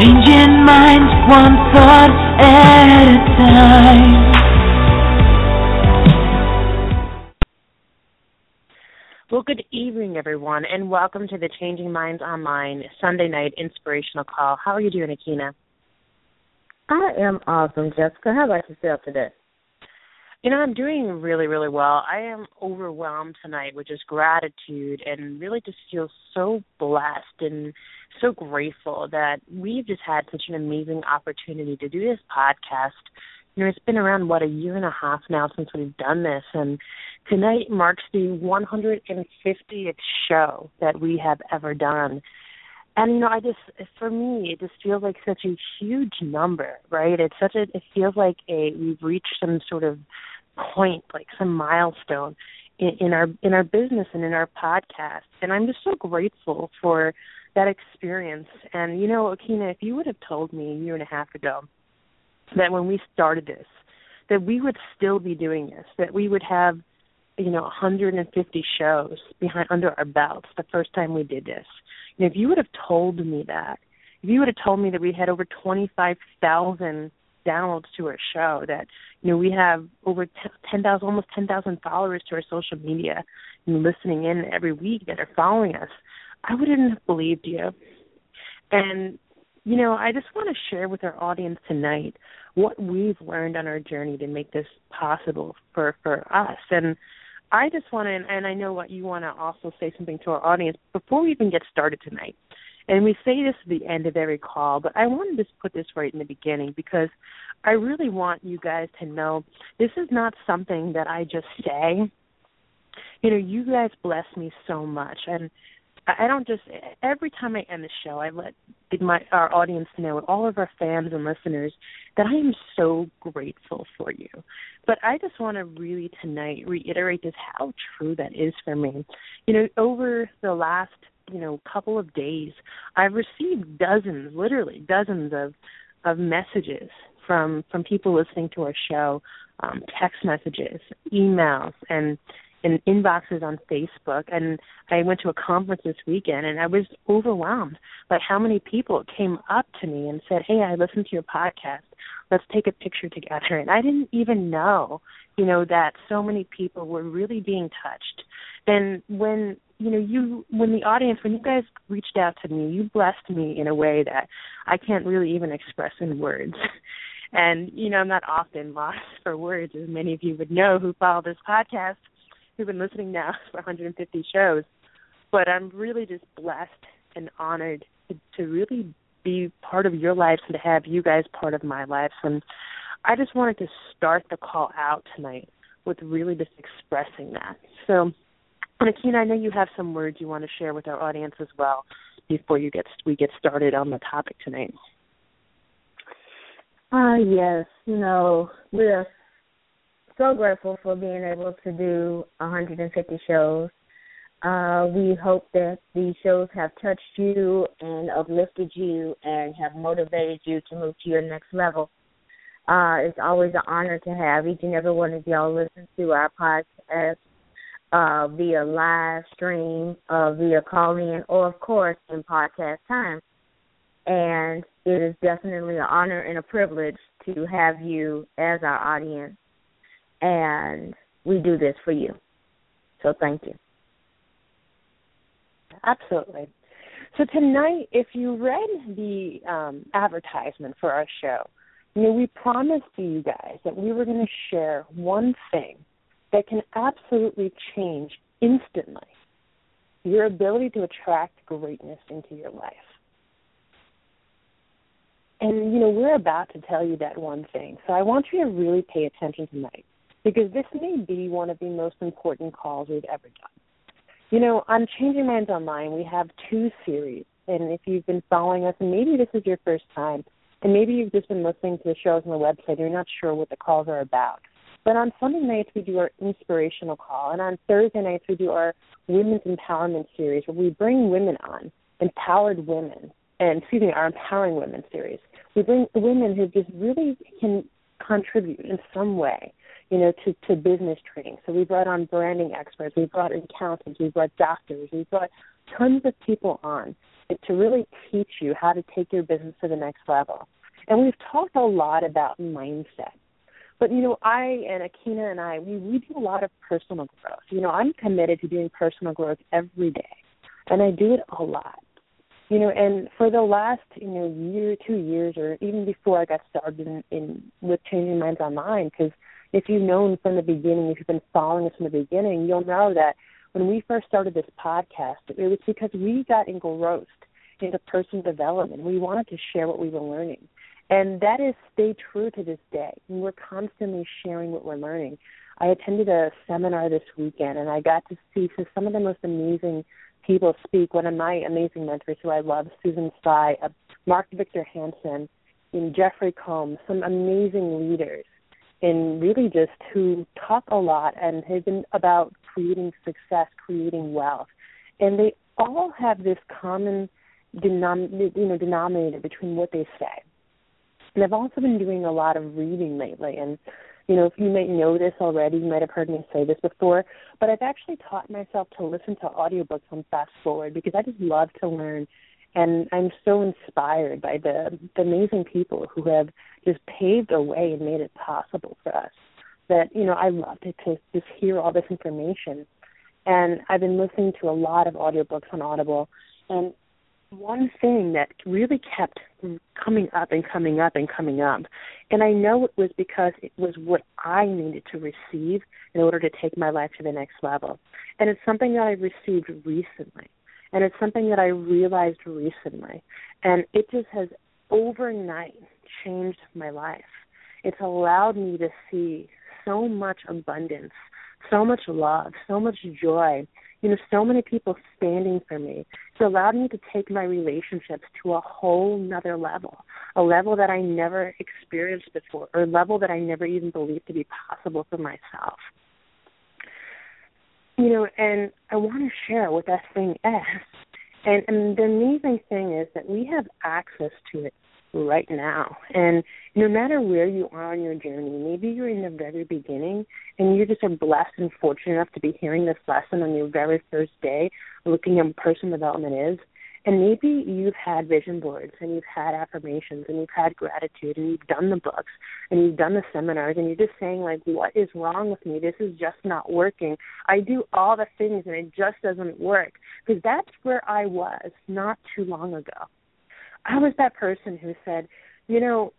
Changing minds one thought at a time. Well, good evening, everyone, and welcome to the Changing Minds Online Sunday night inspirational call. How are you doing, Aikyna? I am awesome, Jessica. How about yourself today? You know, I'm doing really, really well. I am overwhelmed tonight with just gratitude and really just feel so blessed and so grateful that we've just had such an amazing opportunity to do this podcast. You know, it's been around, what, a year and a half now since we've done this. And tonight marks the 150th show that we have ever done. And you know, I just for me, it just feels like such a huge number, right? It's such a it feels like a we've reached some sort of point, like some milestone in, in our in our business and in our podcast. And I'm just so grateful for that experience. And you know, Aikyna, if you would have told me a year and a half ago that when we started this, that we would still be doing this, that we would have, you know, 150 shows behind under our belts the first time we did this, if you would have told me that, if you would have told me that we had over 25,000 downloads to our show, that you know we have over 10,000, almost 10,000 followers to our social media and listening in every week that are following us, I wouldn't have believed you. And you know, I just want to share with our audience tonight what we've learned on our journey to make this possible for for us and I just want to, and I know what you want to also say something to our audience before we even get started tonight. And we say this at the end of every call, but I want to just put this right in the beginning because I really want you guys to know this is not something that I just say. You know, you guys bless me so much, and I don't just every time I end the show, I let my our audience know, all of our fans and listeners, that I am so grateful for you. But I just want to really tonight reiterate just how true that is for me. You know, over the last you know couple of days, I've received dozens, literally dozens of of messages from from people listening to our show, um, text messages, emails, and in inboxes on Facebook and I went to a conference this weekend and I was overwhelmed by how many people came up to me and said, "Hey, I listened to your podcast. Let's take a picture together." And I didn't even know, you know, that so many people were really being touched. And when you know you when the audience when you guys reached out to me you blessed me in a way that i can't really even express in words and you know i'm not often lost for words as many of you would know who follow this podcast who've been listening now for 150 shows. But I'm really just blessed and honored to, to really be part of your lives and to have you guys part of my lives. And I just wanted to start the call out tonight with really just expressing that. So, Aikyna, I know you have some words you want to share with our audience as well before you get we get started on the topic tonight. Ah, uh, yes. You know, we're so grateful for being able to do 150 shows. Uh, we hope that these shows have touched you and uplifted you and have motivated you to move to your next level. Uh, it's always an honor to have each and every one of y'all listen to our podcast uh, via live stream, uh, via call in, or of course in podcast time. And it is definitely an honor and a privilege to have you as our audience and we do this for you. So thank you. Absolutely. So tonight, if you read the um, advertisement for our show, you know we promised you guys that we were going to share one thing that can absolutely change instantly your ability to attract greatness into your life. And you know we're about to tell you that one thing, so I want you to really pay attention tonight because this may be one of the most important calls we've ever done. You know, on Changing Minds Online, we have two series, and if you've been following us, and maybe this is your first time, and maybe you've just been listening to the shows on the website, and you're not sure what the calls are about. But on Sunday nights, we do our inspirational call, and on Thursday nights, we do our women's empowerment series, where we bring women on, empowered women, and excuse me, our empowering women series. We bring women who just really can contribute in some way you know, to, to business training. So we brought on branding experts, we brought accountants, we brought doctors, we brought tons of people on to really teach you how to take your business to the next level. And we've talked a lot about mindset. But you know, I and Aikyna and I, we we do a lot of personal growth. You know, I'm committed to doing personal growth every day, and I do it a lot. You know, and for the last you know year, two years, or even before I got started in, in with changing minds online, because if you've known from the beginning, if you've been following us from the beginning, you'll know that when we first started this podcast, it was because we got engrossed into personal development. We wanted to share what we were learning. And that is stay true to this day. We're constantly sharing what we're learning. I attended a seminar this weekend and I got to see some of the most amazing people speak. One of my amazing mentors who I love, Susan Sly, uh, Mark Victor Hansen, and Jeffrey Combs, some amazing leaders and really just who talk a lot and have been about creating success, creating wealth. And they all have this common denom- you know, denominator between what they say. And I've also been doing a lot of reading lately. And you know, if you may know this already, you might have heard me say this before, but I've actually taught myself to listen to audiobooks on fast forward because I just love to learn. And I'm so inspired by the, the amazing people who have just paved a way and made it possible for us. That you know, I love to, to just hear all this information, and I've been listening to a lot of audiobooks on Audible, and one thing that really kept coming up and coming up and coming up, and I know it was because it was what I needed to receive in order to take my life to the next level, and it's something that I received recently and it's something that I realized recently. And it just has overnight changed my life. It's allowed me to see so much abundance, so much love, so much joy. You know, so many people standing for me. It's allowed me to take my relationships to a whole nother level, a level that I never experienced before, or a level that I never even believed to be possible for myself you know, and I want to share what that thing is. And, and the amazing thing is that we have access to it right now. And no matter where you are on your journey, maybe you're in the very beginning and you just are blessed and fortunate enough to be hearing this lesson on your very first day, looking at personal development is. And maybe you've had vision boards and you've had affirmations and you've had gratitude and you've done the books and you've done the seminars and you're just saying like, what is wrong with me? This is just not working. I do all the things and it just doesn't work. Because that's where I was not too long ago. I was that person who said, you know,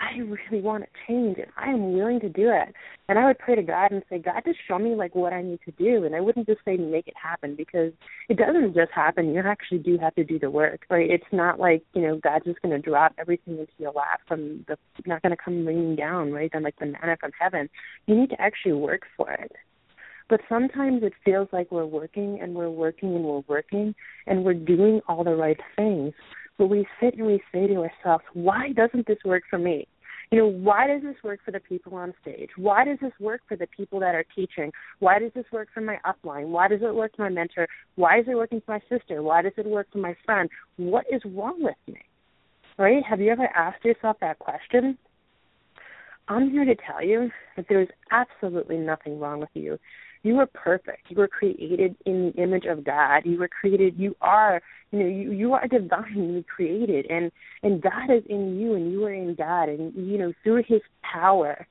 I really want to change and I am willing to do it. And I would pray to God and say, God, just show me like what I need to do. And I wouldn't just say make it happen because it doesn't just happen. You actually do have to do the work, right? It's not like you know God's just going to drop everything into your lap from the not going to come raining down, right? Then like the manna from heaven. You need to actually work for it. But sometimes it feels like we're working and we're working and we're working and we're doing all the right things but we sit and we say to ourselves, why doesn't this work for me? You know, why does this work for the people on stage? Why does this work for the people that are teaching? Why does this work for my upline? Why does it work for my mentor? Why is it working for my sister? Why does it work for my friend? What is wrong with me? Right? Have you ever asked yourself that question? I'm here to tell you that there's absolutely nothing wrong with you. You are perfect. You were created in the image of God. You were created. You are. You know. You you are divinely created, and and God is in you, and you are in God, and you know through His power,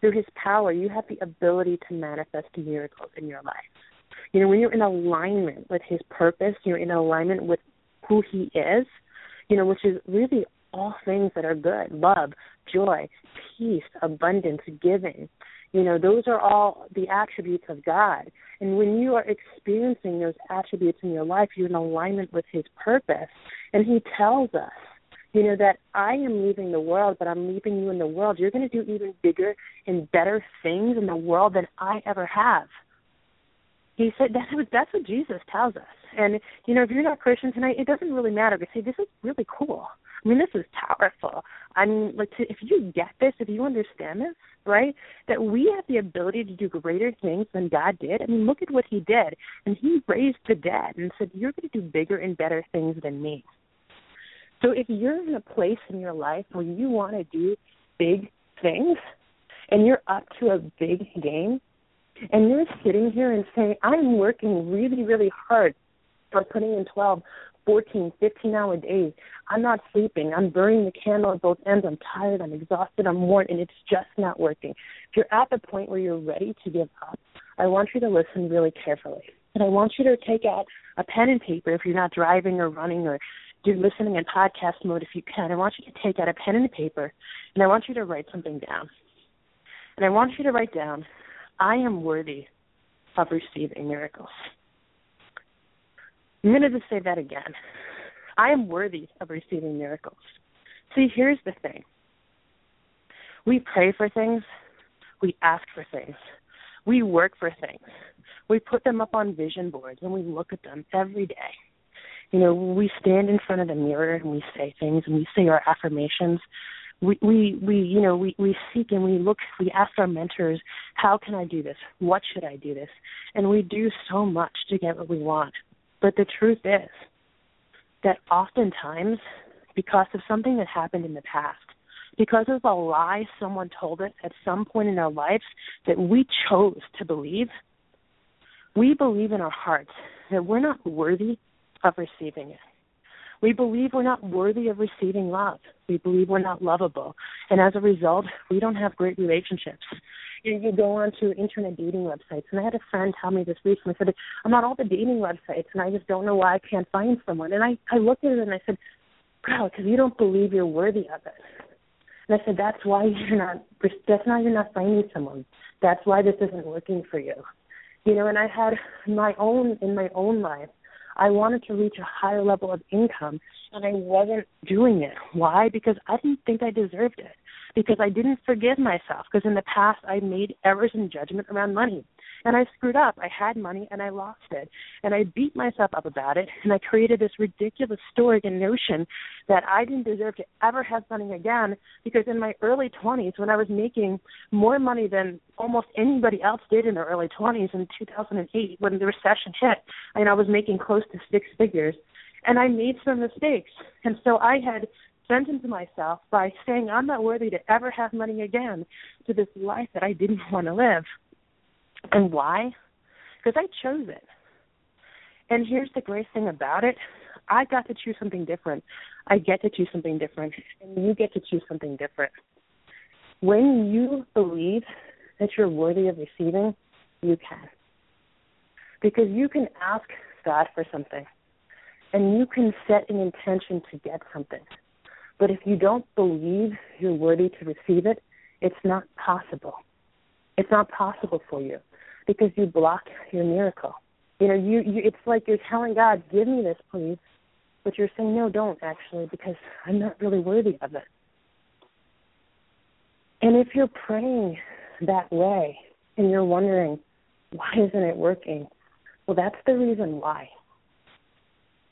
through His power, you have the ability to manifest miracles in your life. You know when you're in alignment with His purpose, you're in alignment with who He is. You know, which is really all things that are good: love, joy, peace, abundance, giving you know, those are all the attributes of God. And when you are experiencing those attributes in your life, you're in alignment with His purpose. And He tells us, you know, that I am leaving the world, but I'm leaving you in the world. You're going to do even bigger and better things in the world than I ever have. He said that that's what Jesus tells us. And you know, if you're not Christian tonight, it doesn't really matter. But say this is really cool. I mean, this is powerful. I mean, like to, if you get this, if you understand this, right? That we have the ability to do greater things than God did. I mean, look at what He did, and He raised the dead and said, "You're going to do bigger and better things than me." So if you're in a place in your life where you want to do big things, and you're up to a big game, and you're sitting here and saying, "I'm working really, really hard I'm putting in 12, 14, 15 hour days. I'm not sleeping. I'm burning the candle at both ends. I'm tired. I'm exhausted. I'm worn, and it's just not working. If you're at the point where you're ready to give up, I want you to listen really carefully. And I want you to take out a pen and paper if you're not driving or running or you're listening in podcast mode if you can. I want you to take out a pen and paper and I want you to write something down. And I want you to write down, I am worthy of receiving miracles. I'm going to just say that again. I am worthy of receiving miracles. See, here's the thing we pray for things, we ask for things, we work for things, we put them up on vision boards, and we look at them every day. You know, we stand in front of the mirror and we say things and we say our affirmations. We we we you know we we seek and we look we ask our mentors how can I do this what should I do this and we do so much to get what we want but the truth is that oftentimes, because of something that happened in the past, because of a lie someone told us at some point in our lives that we chose to believe, we believe in our hearts that we're not worthy of receiving it. We believe we're not worthy of receiving love. We believe we're not lovable. And as a result, we don't have great relationships you, you go on to internet dating websites. And I had a friend tell me this recently. Said I'm on all the dating websites, and I just don't know why I can't find someone. And I I looked at it and I said, girl, because you don't believe you're worthy of it. And I said, that's why you're not. That's why you're not finding someone. That's why this isn't working for you. You know, and I had my own in my own life. I wanted to reach a higher level of income, and I wasn't doing it. Why? Because I didn't think I deserved it because I didn't forgive myself because in the past I made errors in judgment around money. And I screwed up. I had money and I lost it. And I beat myself up about it and I created this ridiculous story and notion that I didn't deserve to ever have money again because in my early 20s when I was making more money than almost anybody else did in their early 20s in 2008 when the recession hit and I was making close to six figures and I made some mistakes. And so I had sentence myself by saying I'm not worthy to ever have money again to this life that I didn't want to live. And why? Because I chose it. And here's the great thing about it I got to choose something different. I get to choose something different, and you get to choose something different. When you believe that you're worthy of receiving, you can. Because you can ask God for something, and you can set an intention to get something. But if you don't believe you're worthy to receive it, it's not possible. It's not possible for you because you block your miracle. You know, you, you it's like you're telling God, "Give me this, please," but you're saying, "No, don't actually, because I'm not really worthy of it." And if you're praying that way and you're wondering, "Why isn't it working?" Well, that's the reason why.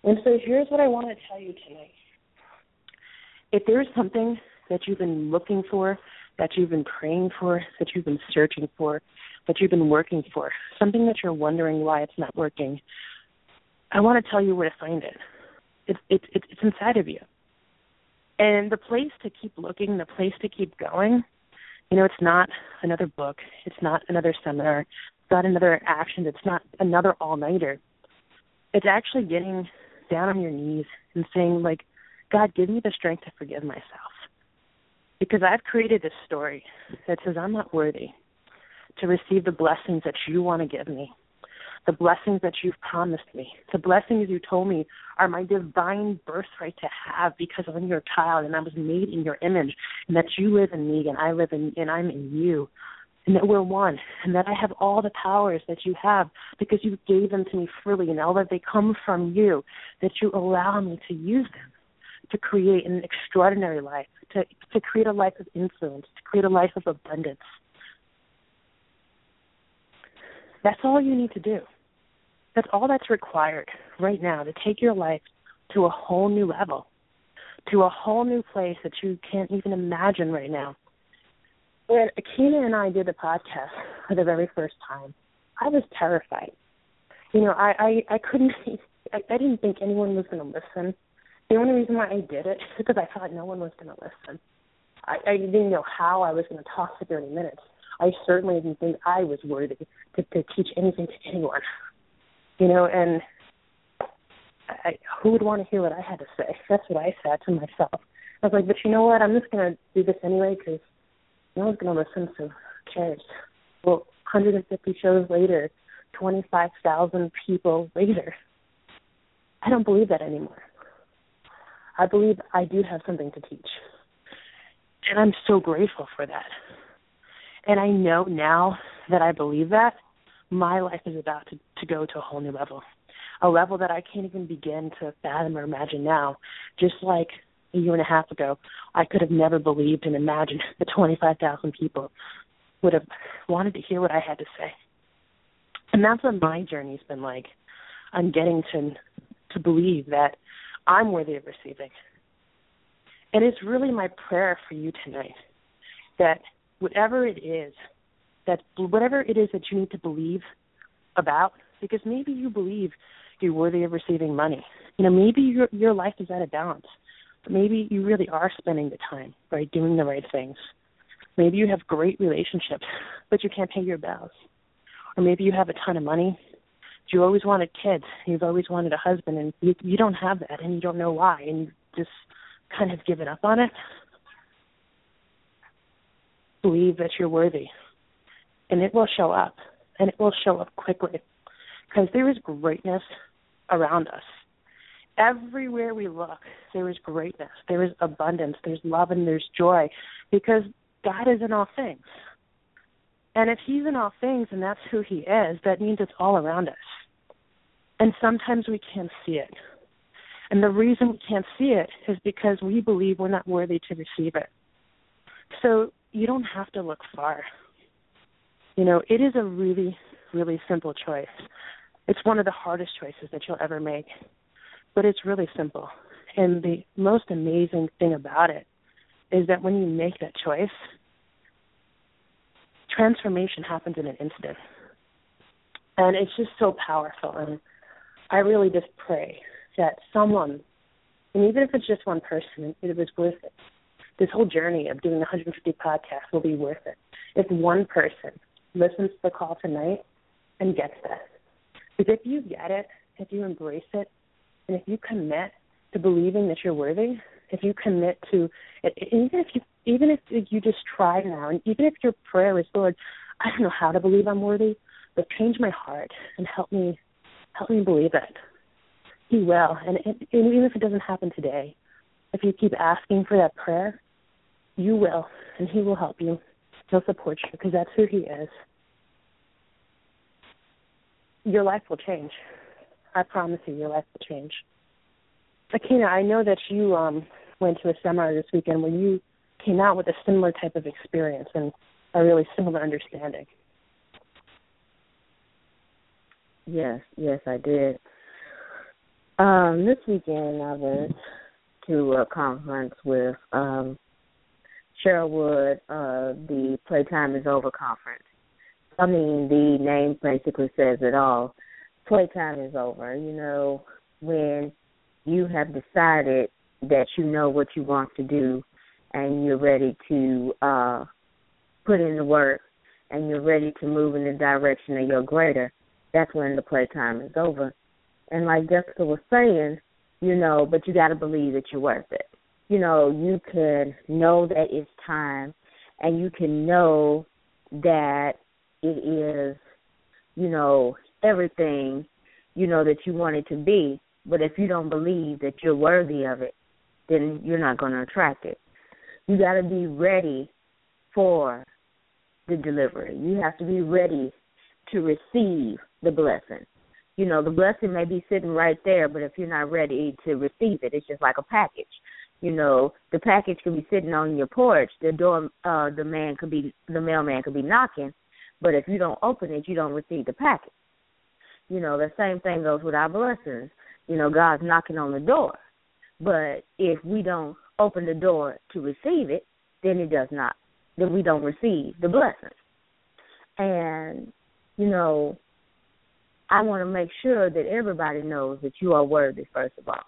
And so here's what I want to tell you tonight if there's something that you've been looking for, that you've been praying for, that you've been searching for, that you've been working for, something that you're wondering why it's not working, I want to tell you where to find it. It's it's it's inside of you. And the place to keep looking, the place to keep going, you know, it's not another book, it's not another seminar, it's not another action, it's not another all nighter. It's actually getting down on your knees and saying like, God, give me the strength to forgive myself. Because I've created this story that says I'm not worthy to receive the blessings that you want to give me, the blessings that you've promised me, the blessings you told me are my divine birthright to have because I'm your child and I was made in your image, and that you live in me and I live in and I'm in you, and that we're one, and that I have all the powers that you have because you gave them to me freely, and all that they come from you, that you allow me to use them to create an extraordinary life, to, to create a life of influence, to create a life of abundance. That's all you need to do. That's all that's required right now to take your life to a whole new level, to a whole new place that you can't even imagine right now. When Aikyna and I did the podcast for the very first time, I was terrified. You know, I I, I couldn't. I, I didn't think anyone was going to listen. The only reason why I did it is because I thought no one was going to listen. I, I didn't know how I was going to talk for 30 minutes. I certainly didn't think I was worthy to, to teach anything to anyone. You know, and I, who would want to hear what I had to say? That's what I said to myself. I was like, but you know what? I'm just going to do this anyway because no one's going to listen, so who cares? Well, 150 shows later, 25,000 people later, I don't believe that anymore. I believe I do have something to teach. And I'm so grateful for that. And I know now that I believe that, my life is about to, to go to a whole new level. A level that I can't even begin to fathom or imagine now. Just like a year and a half ago, I could have never believed and imagined that 25,000 people would have wanted to hear what I had to say. And that's what my journey's been like. I'm getting to to believe that I'm worthy of receiving. And it's really my prayer for you tonight that whatever it is, that whatever it is that you need to believe about, because maybe you believe you're worthy of receiving money. You know, maybe your your life is out of balance. But maybe you really are spending the time, right, doing the right things. Maybe you have great relationships, but you can't pay your bills. Or maybe you have a ton of money. You always wanted kids. You've always wanted a husband, and you you don't have that, and you don't know why, and you just kind of given up on it. Believe that you're worthy, and it will show up, and it will show up quickly, because there is greatness around us. Everywhere we look, there is greatness, there is abundance, there's love, and there's joy, because God is in all things. And if He's in all things and that's who He is, that means it's all around us. And sometimes we can't see it. And the reason we can't see it is because we believe we're not worthy to receive it. So you don't have to look far. You know, it is a really, really simple choice. It's one of the hardest choices that you'll ever make, but it's really simple. And the most amazing thing about it is that when you make that choice, transformation happens in an instant. And it's just so powerful. And I really just pray that someone, and even if it's just one person, it was worth it. This whole journey of doing 150 podcasts will be worth it. If one person listens to the call tonight and gets this. Because if you get it, if you embrace it, and if you commit to believing that you're worthy, if you commit to even if you even if you just try now, and even if your prayer is, Lord, I don't know how to believe I'm worthy, but change my heart and help me help me believe it. He will, and, and even if it doesn't happen today, if you keep asking for that prayer, you will, and He will help you. He'll support you because that's who He is. Your life will change. I promise you, your life will change. Aikyna, I know that you um, went to a seminar this weekend where you came out with a similar type of experience and a really similar understanding. Yes, yes, I did. Um, this weekend I went to a conference with um Cheryl Wood, uh, the Playtime is Over conference. I mean, the name basically says it all. Playtime is over. You know, when you have decided that you know what you want to do and you're ready to uh put in the work and you're ready to move in the direction of your greater, that's when the playtime is over. And like Jessica was saying, you know, but you got to believe that you're worth it. You know, you can know that it's time and you can know that it is, you know, everything, you know, that you want it to be. But if you don't believe that you're worthy of it, then you're not going to attract it. You got to be ready for the delivery. You have to be ready to receive the blessing. You know, the blessing may be sitting right there, but if you're not ready to receive it, it's just like a package. You know, the package could be sitting on your porch. The door, uh, the man could be, the mailman could be knocking, but if you don't open it, you don't receive the package. You know, the same thing goes with our blessings. You know, God's knocking on the door, but if we don't open the door to receive it, then it does not. Then we don't receive the blessing. And you know, I want to make sure that everybody knows that you are worthy, first of all.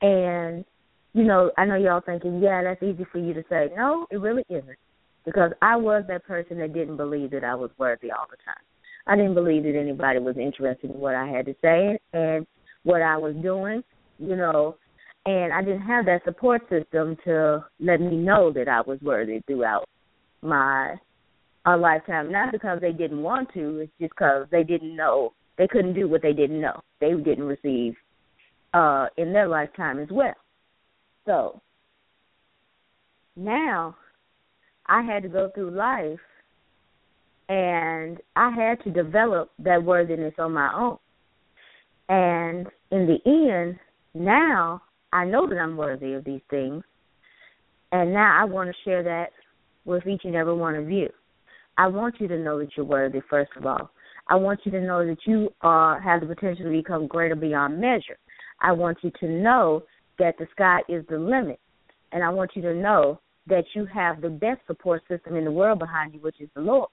And, you know, I know y'all thinking, yeah, that's easy for you to say. No, it really isn't. Because I was that person that didn't believe that I was worthy all the time. I didn't believe that anybody was interested in what I had to say. And what I was doing, you know, and I didn't have that support system to let me know that I was worthy throughout my a lifetime. Not because they didn't want to, it's just because they didn't know they couldn't do what they didn't know. They didn't receive uh in their lifetime as well. So now I had to go through life and I had to develop that worthiness on my own. And in the end, now I know that I'm worthy of these things. And now I want to share that with each and every one of you. I want you to know that you're worthy, first of all. I want you to know that you have the potential to become greater beyond measure. I want you to know that the sky is the limit. And I want you to know that you have the best support system in the world behind you, which is the Lord.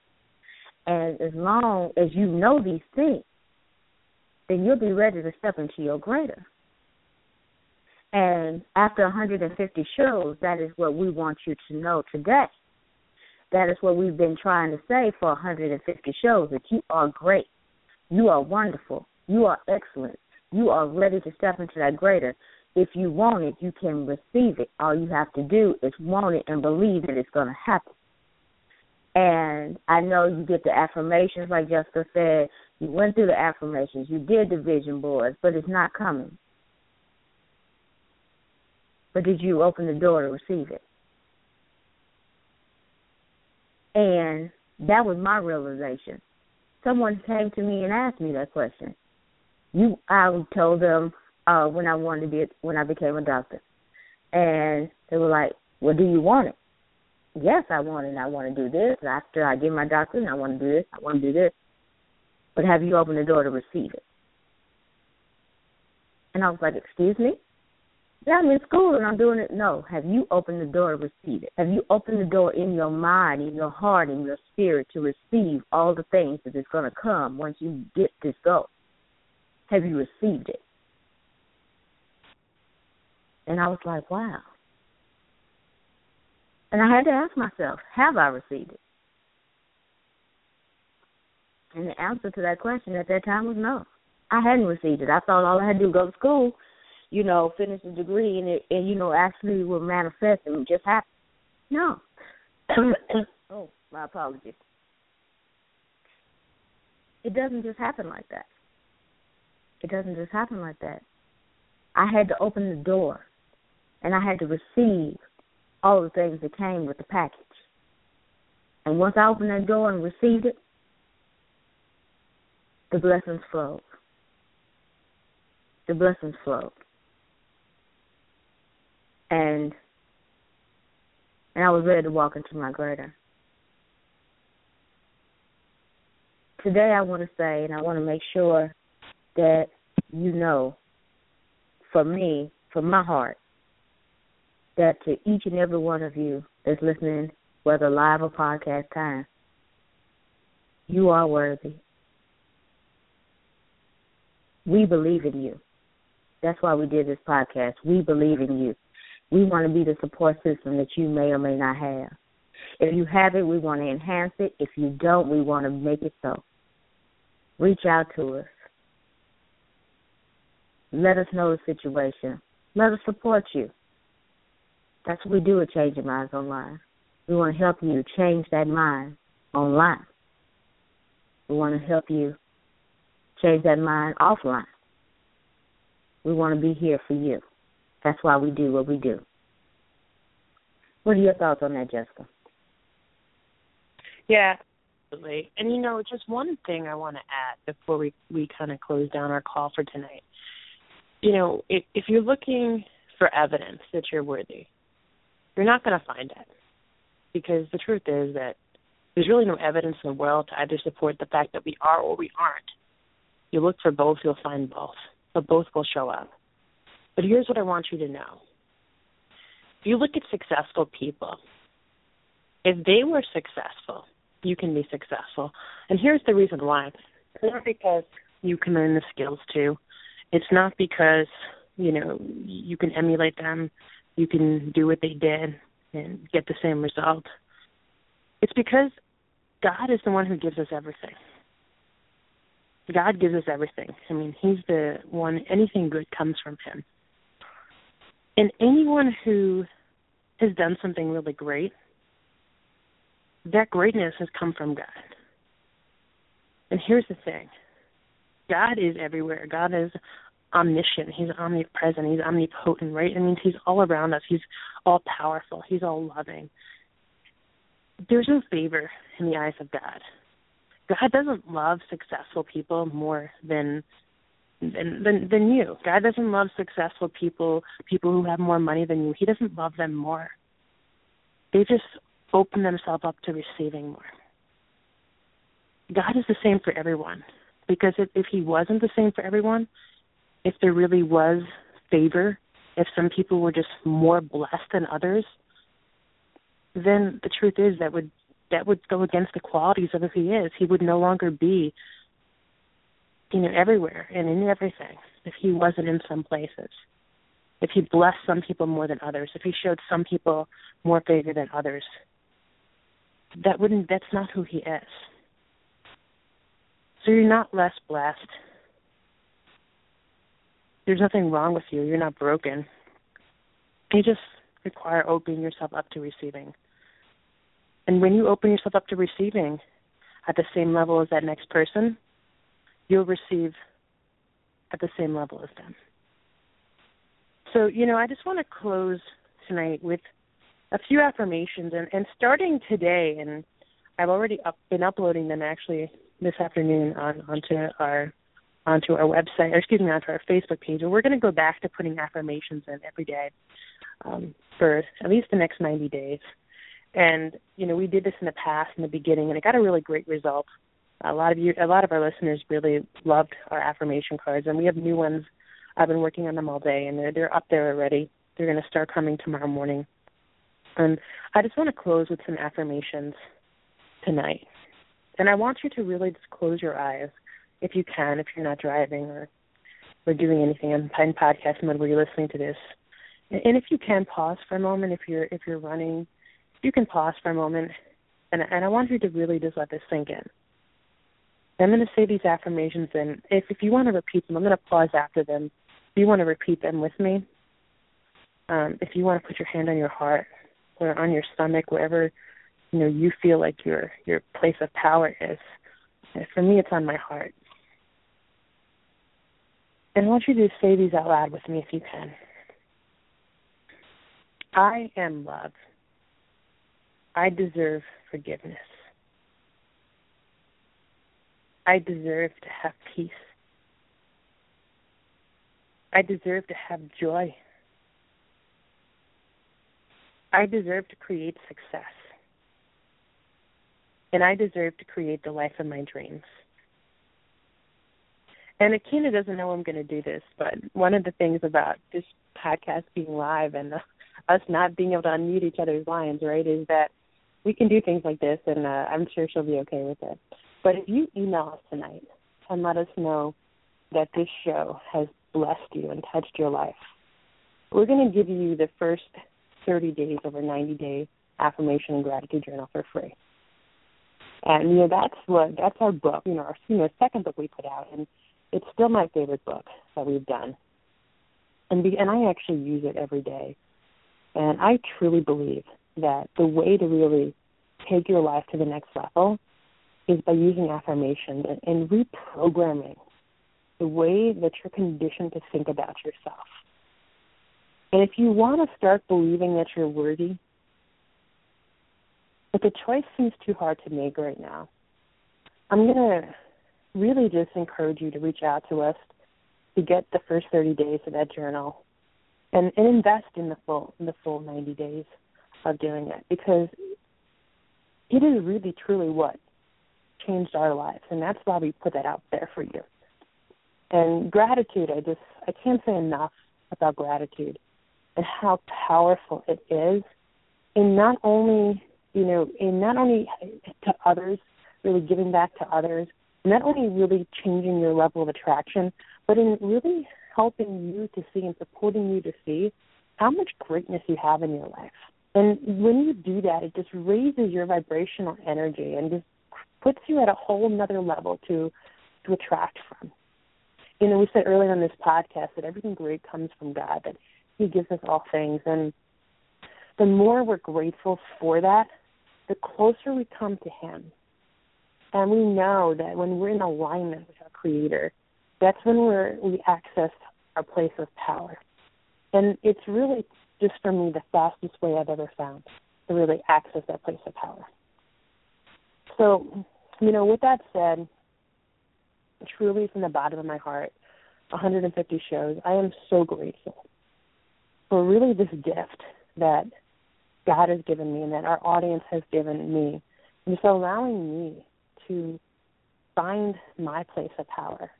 And as long as you know these things, then you'll be ready to step into your greater. And after 150 shows, that is what we want you to know today. That is what we've been trying to say for 150 shows that you are great. You are wonderful. You are excellent. You are ready to step into that greater. If you want it, you can receive it. All you have to do is want it and believe that it's going to happen. And I know you get the affirmations, like Jessica said. You went through the affirmations. You did the vision boards, but it's not coming. But did you open the door to receive it? And that was my realization. Someone came to me and asked me that question. You, I told them uh, when I wanted to be when I became a doctor, and they were like, "Well, do you want it?" Yes, I want it. I want to do this after I get my doctorate. I want to do this. I want to do this. But have you opened the door to receive it? And I was like, "Excuse me." Yeah, I'm in school and I'm doing it. No. Have you opened the door to receive it? Have you opened the door in your mind, in your heart, in your spirit to receive all the things that is going to come once you get this goal? Have you received it? And I was like, wow. And I had to ask myself, have I received it? And the answer to that question at that time was no. I hadn't received it. I thought all I had to do was go to school you know, finish a degree and it and you know actually will manifest and just happen. No. oh, my apologies. It doesn't just happen like that. It doesn't just happen like that. I had to open the door and I had to receive all the things that came with the package. And once I opened that door and received it, the blessings flowed. The blessings flowed and and I was ready to walk into my greater. Today I want to say and I want to make sure that you know for me, from my heart, that to each and every one of you that's listening, whether live or podcast time, you are worthy. We believe in you. That's why we did this podcast. We believe in you. We want to be the support system that you may or may not have. If you have it, we want to enhance it. If you don't, we want to make it so. Reach out to us. Let us know the situation. Let us support you. That's what we do at Changing Minds Online. We want to help you change that mind online. We want to help you change that mind offline. We want to be here for you. That's why we do what we do. What are your thoughts on that, Jessica? Yeah, absolutely. And you know, just one thing I want to add before we we kind of close down our call for tonight. You know, if if you're looking for evidence that you're worthy, you're not going to find it because the truth is that there's really no evidence in the world to either support the fact that we are or we aren't. You look for both, you'll find both, but both will show up. But here's what I want you to know. If you look at successful people, if they were successful, you can be successful. And here's the reason why. It's not because you can learn the skills too. It's not because, you know, you can emulate them, you can do what they did and get the same result. It's because God is the one who gives us everything. God gives us everything. I mean, He's the one, anything good comes from Him. And anyone who has done something really great, that greatness has come from God. And here's the thing God is everywhere. God is omniscient. He's omnipresent. He's omnipotent, right? It means He's all around us. He's all powerful. He's all loving. There's no favor in the eyes of God. God doesn't love successful people more than than than, than you. God doesn't love successful people, people who have more money than you. He doesn't love them more. They just open themselves up to receiving more. God is the same for everyone. Because if, if he wasn't the same for everyone, if there really was favor, if some people were just more blessed than others, then the truth is that would that would go against the qualities of who he is. He would no longer be, you know, everywhere and in everything if he wasn't in some places. If he blessed some people more than others, if he showed some people more favor than others, that wouldn't that's not who he is. So you're not less blessed. There's nothing wrong with you. You're not broken. You just require opening yourself up to receiving. And when you open yourself up to receiving at the same level as that next person, you'll receive at the same level as them. So, you know, I just want to close tonight with a few affirmations and, and starting today and I've already up, been uploading them actually this afternoon on onto our onto our website, or excuse me, onto our Facebook page. And we're going to go back to putting affirmations in every day um, for at least the next 90 days. And you know, we did this in the past in the beginning, and it got a really great result. A lot of you, a lot of our listeners really loved our affirmation cards, and we have new ones. I've been working on them all day, and they're they're up there already. They're going to start coming tomorrow morning. And I just want to close with some affirmations tonight. And I want you to really just close your eyes if you can, if you're not driving or or doing anything in, in podcast mode where you're listening to this. And if you can pause for a moment, if you're if you're running you can pause for a moment, and, and I want you to really just let this sink in. I'm going to say these affirmations, and if, if you want to repeat them, I'm going to pause after them. If you want to repeat them with me, um, if you want to put your hand on your heart or on your stomach, wherever you know you feel like your your place of power is. For me, it's on my heart. And I want you to say these out loud with me if you can. I am love. I deserve forgiveness. I deserve to have peace. I deserve to have joy. I deserve to create success. And I deserve to create the life of my dreams. And Aikyna doesn't know I'm going to do this, but one of the things about this podcast being live and uh, us not being able to unmute each other's lines, right, is that we can do things like this, and uh, I'm sure she'll be okay with it. But if you email us tonight and let us know that this show has blessed you and touched your life, we're going to give you the first 30 days of our 90 day affirmation and gratitude journal for free. And you know that's what that's our book, you know, our you know second book we put out, and it's still my favorite book that we've done. And be, and I actually use it every day, and I truly believe that the way to really take your life to the next level is by using affirmations and, and reprogramming the way that you're conditioned to think about yourself. And if you want to start believing that you're worthy, but the choice seems too hard to make right now, I'm going to really just encourage you to reach out to us to get the first 30 days of that journal and, and invest in the full in the full 90 days of doing it because it is really truly what changed our lives. And that's why we put that out there for you. And gratitude i just i can't say enough about gratitude and how powerful it is in not only you know in not only to others really giving back to others not only really changing your level of attraction but in really helping you to see and supporting you to see how much greatness you have in your life and when you do that, it just raises your vibrational energy and just puts you at a whole nother level to to attract from. You know, we said earlier on this podcast that everything great comes from God, that He gives us all things. And the more we're grateful for that, the closer we come to Him. And we know that when we're in alignment with our Creator, that's when we're we access our place of power. And it's really just for me the fastest way I've ever found to really access that place of power. So, you know, with that said, truly from the bottom of my heart, 150 shows, I am so grateful for really this gift that God has given me and that our audience has given me. And just allowing me to find my place of power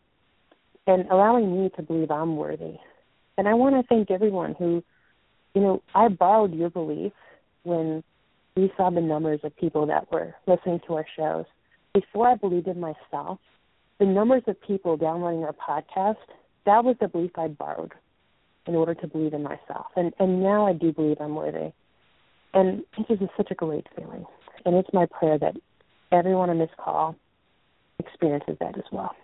and allowing me to believe I'm worthy. And I want to thank everyone who, you know, I borrowed your belief when we saw the numbers of people that were listening to our shows. Before I believed in myself, the numbers of people downloading our podcast, that was the belief I borrowed in order to believe in myself. And and now I do believe I'm worthy. And it is such a great feeling. And it's my prayer that everyone on this call experiences that as well.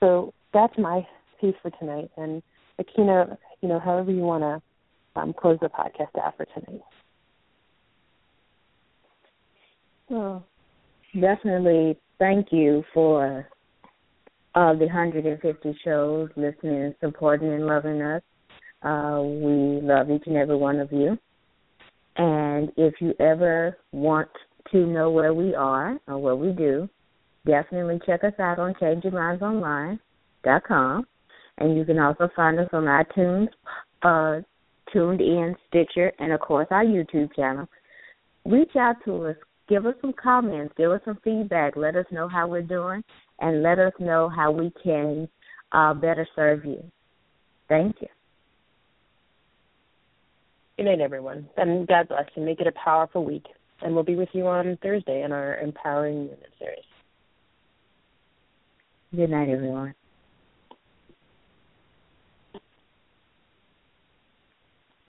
So that's my piece for tonight. And Aikyna, you know, however you want to um, close the podcast out for tonight. Well, definitely thank you for uh, the 150 shows, listening, supporting, and loving us. Uh, we love each and every one of you. And if you ever want to know where we are or what we do, definitely check us out on ChangingMindsOnline.com. And you can also find us on iTunes, uh, TuneIn, Stitcher, and of course our YouTube channel. Reach out to us. Give us some comments. Give us some feedback. Let us know how we're doing, and let us know how we can uh, better serve you. Thank you. Good night, everyone. And God bless you. Make it a powerful week. And we'll be with you on Thursday in our Empowering Women series. Good night, everyone.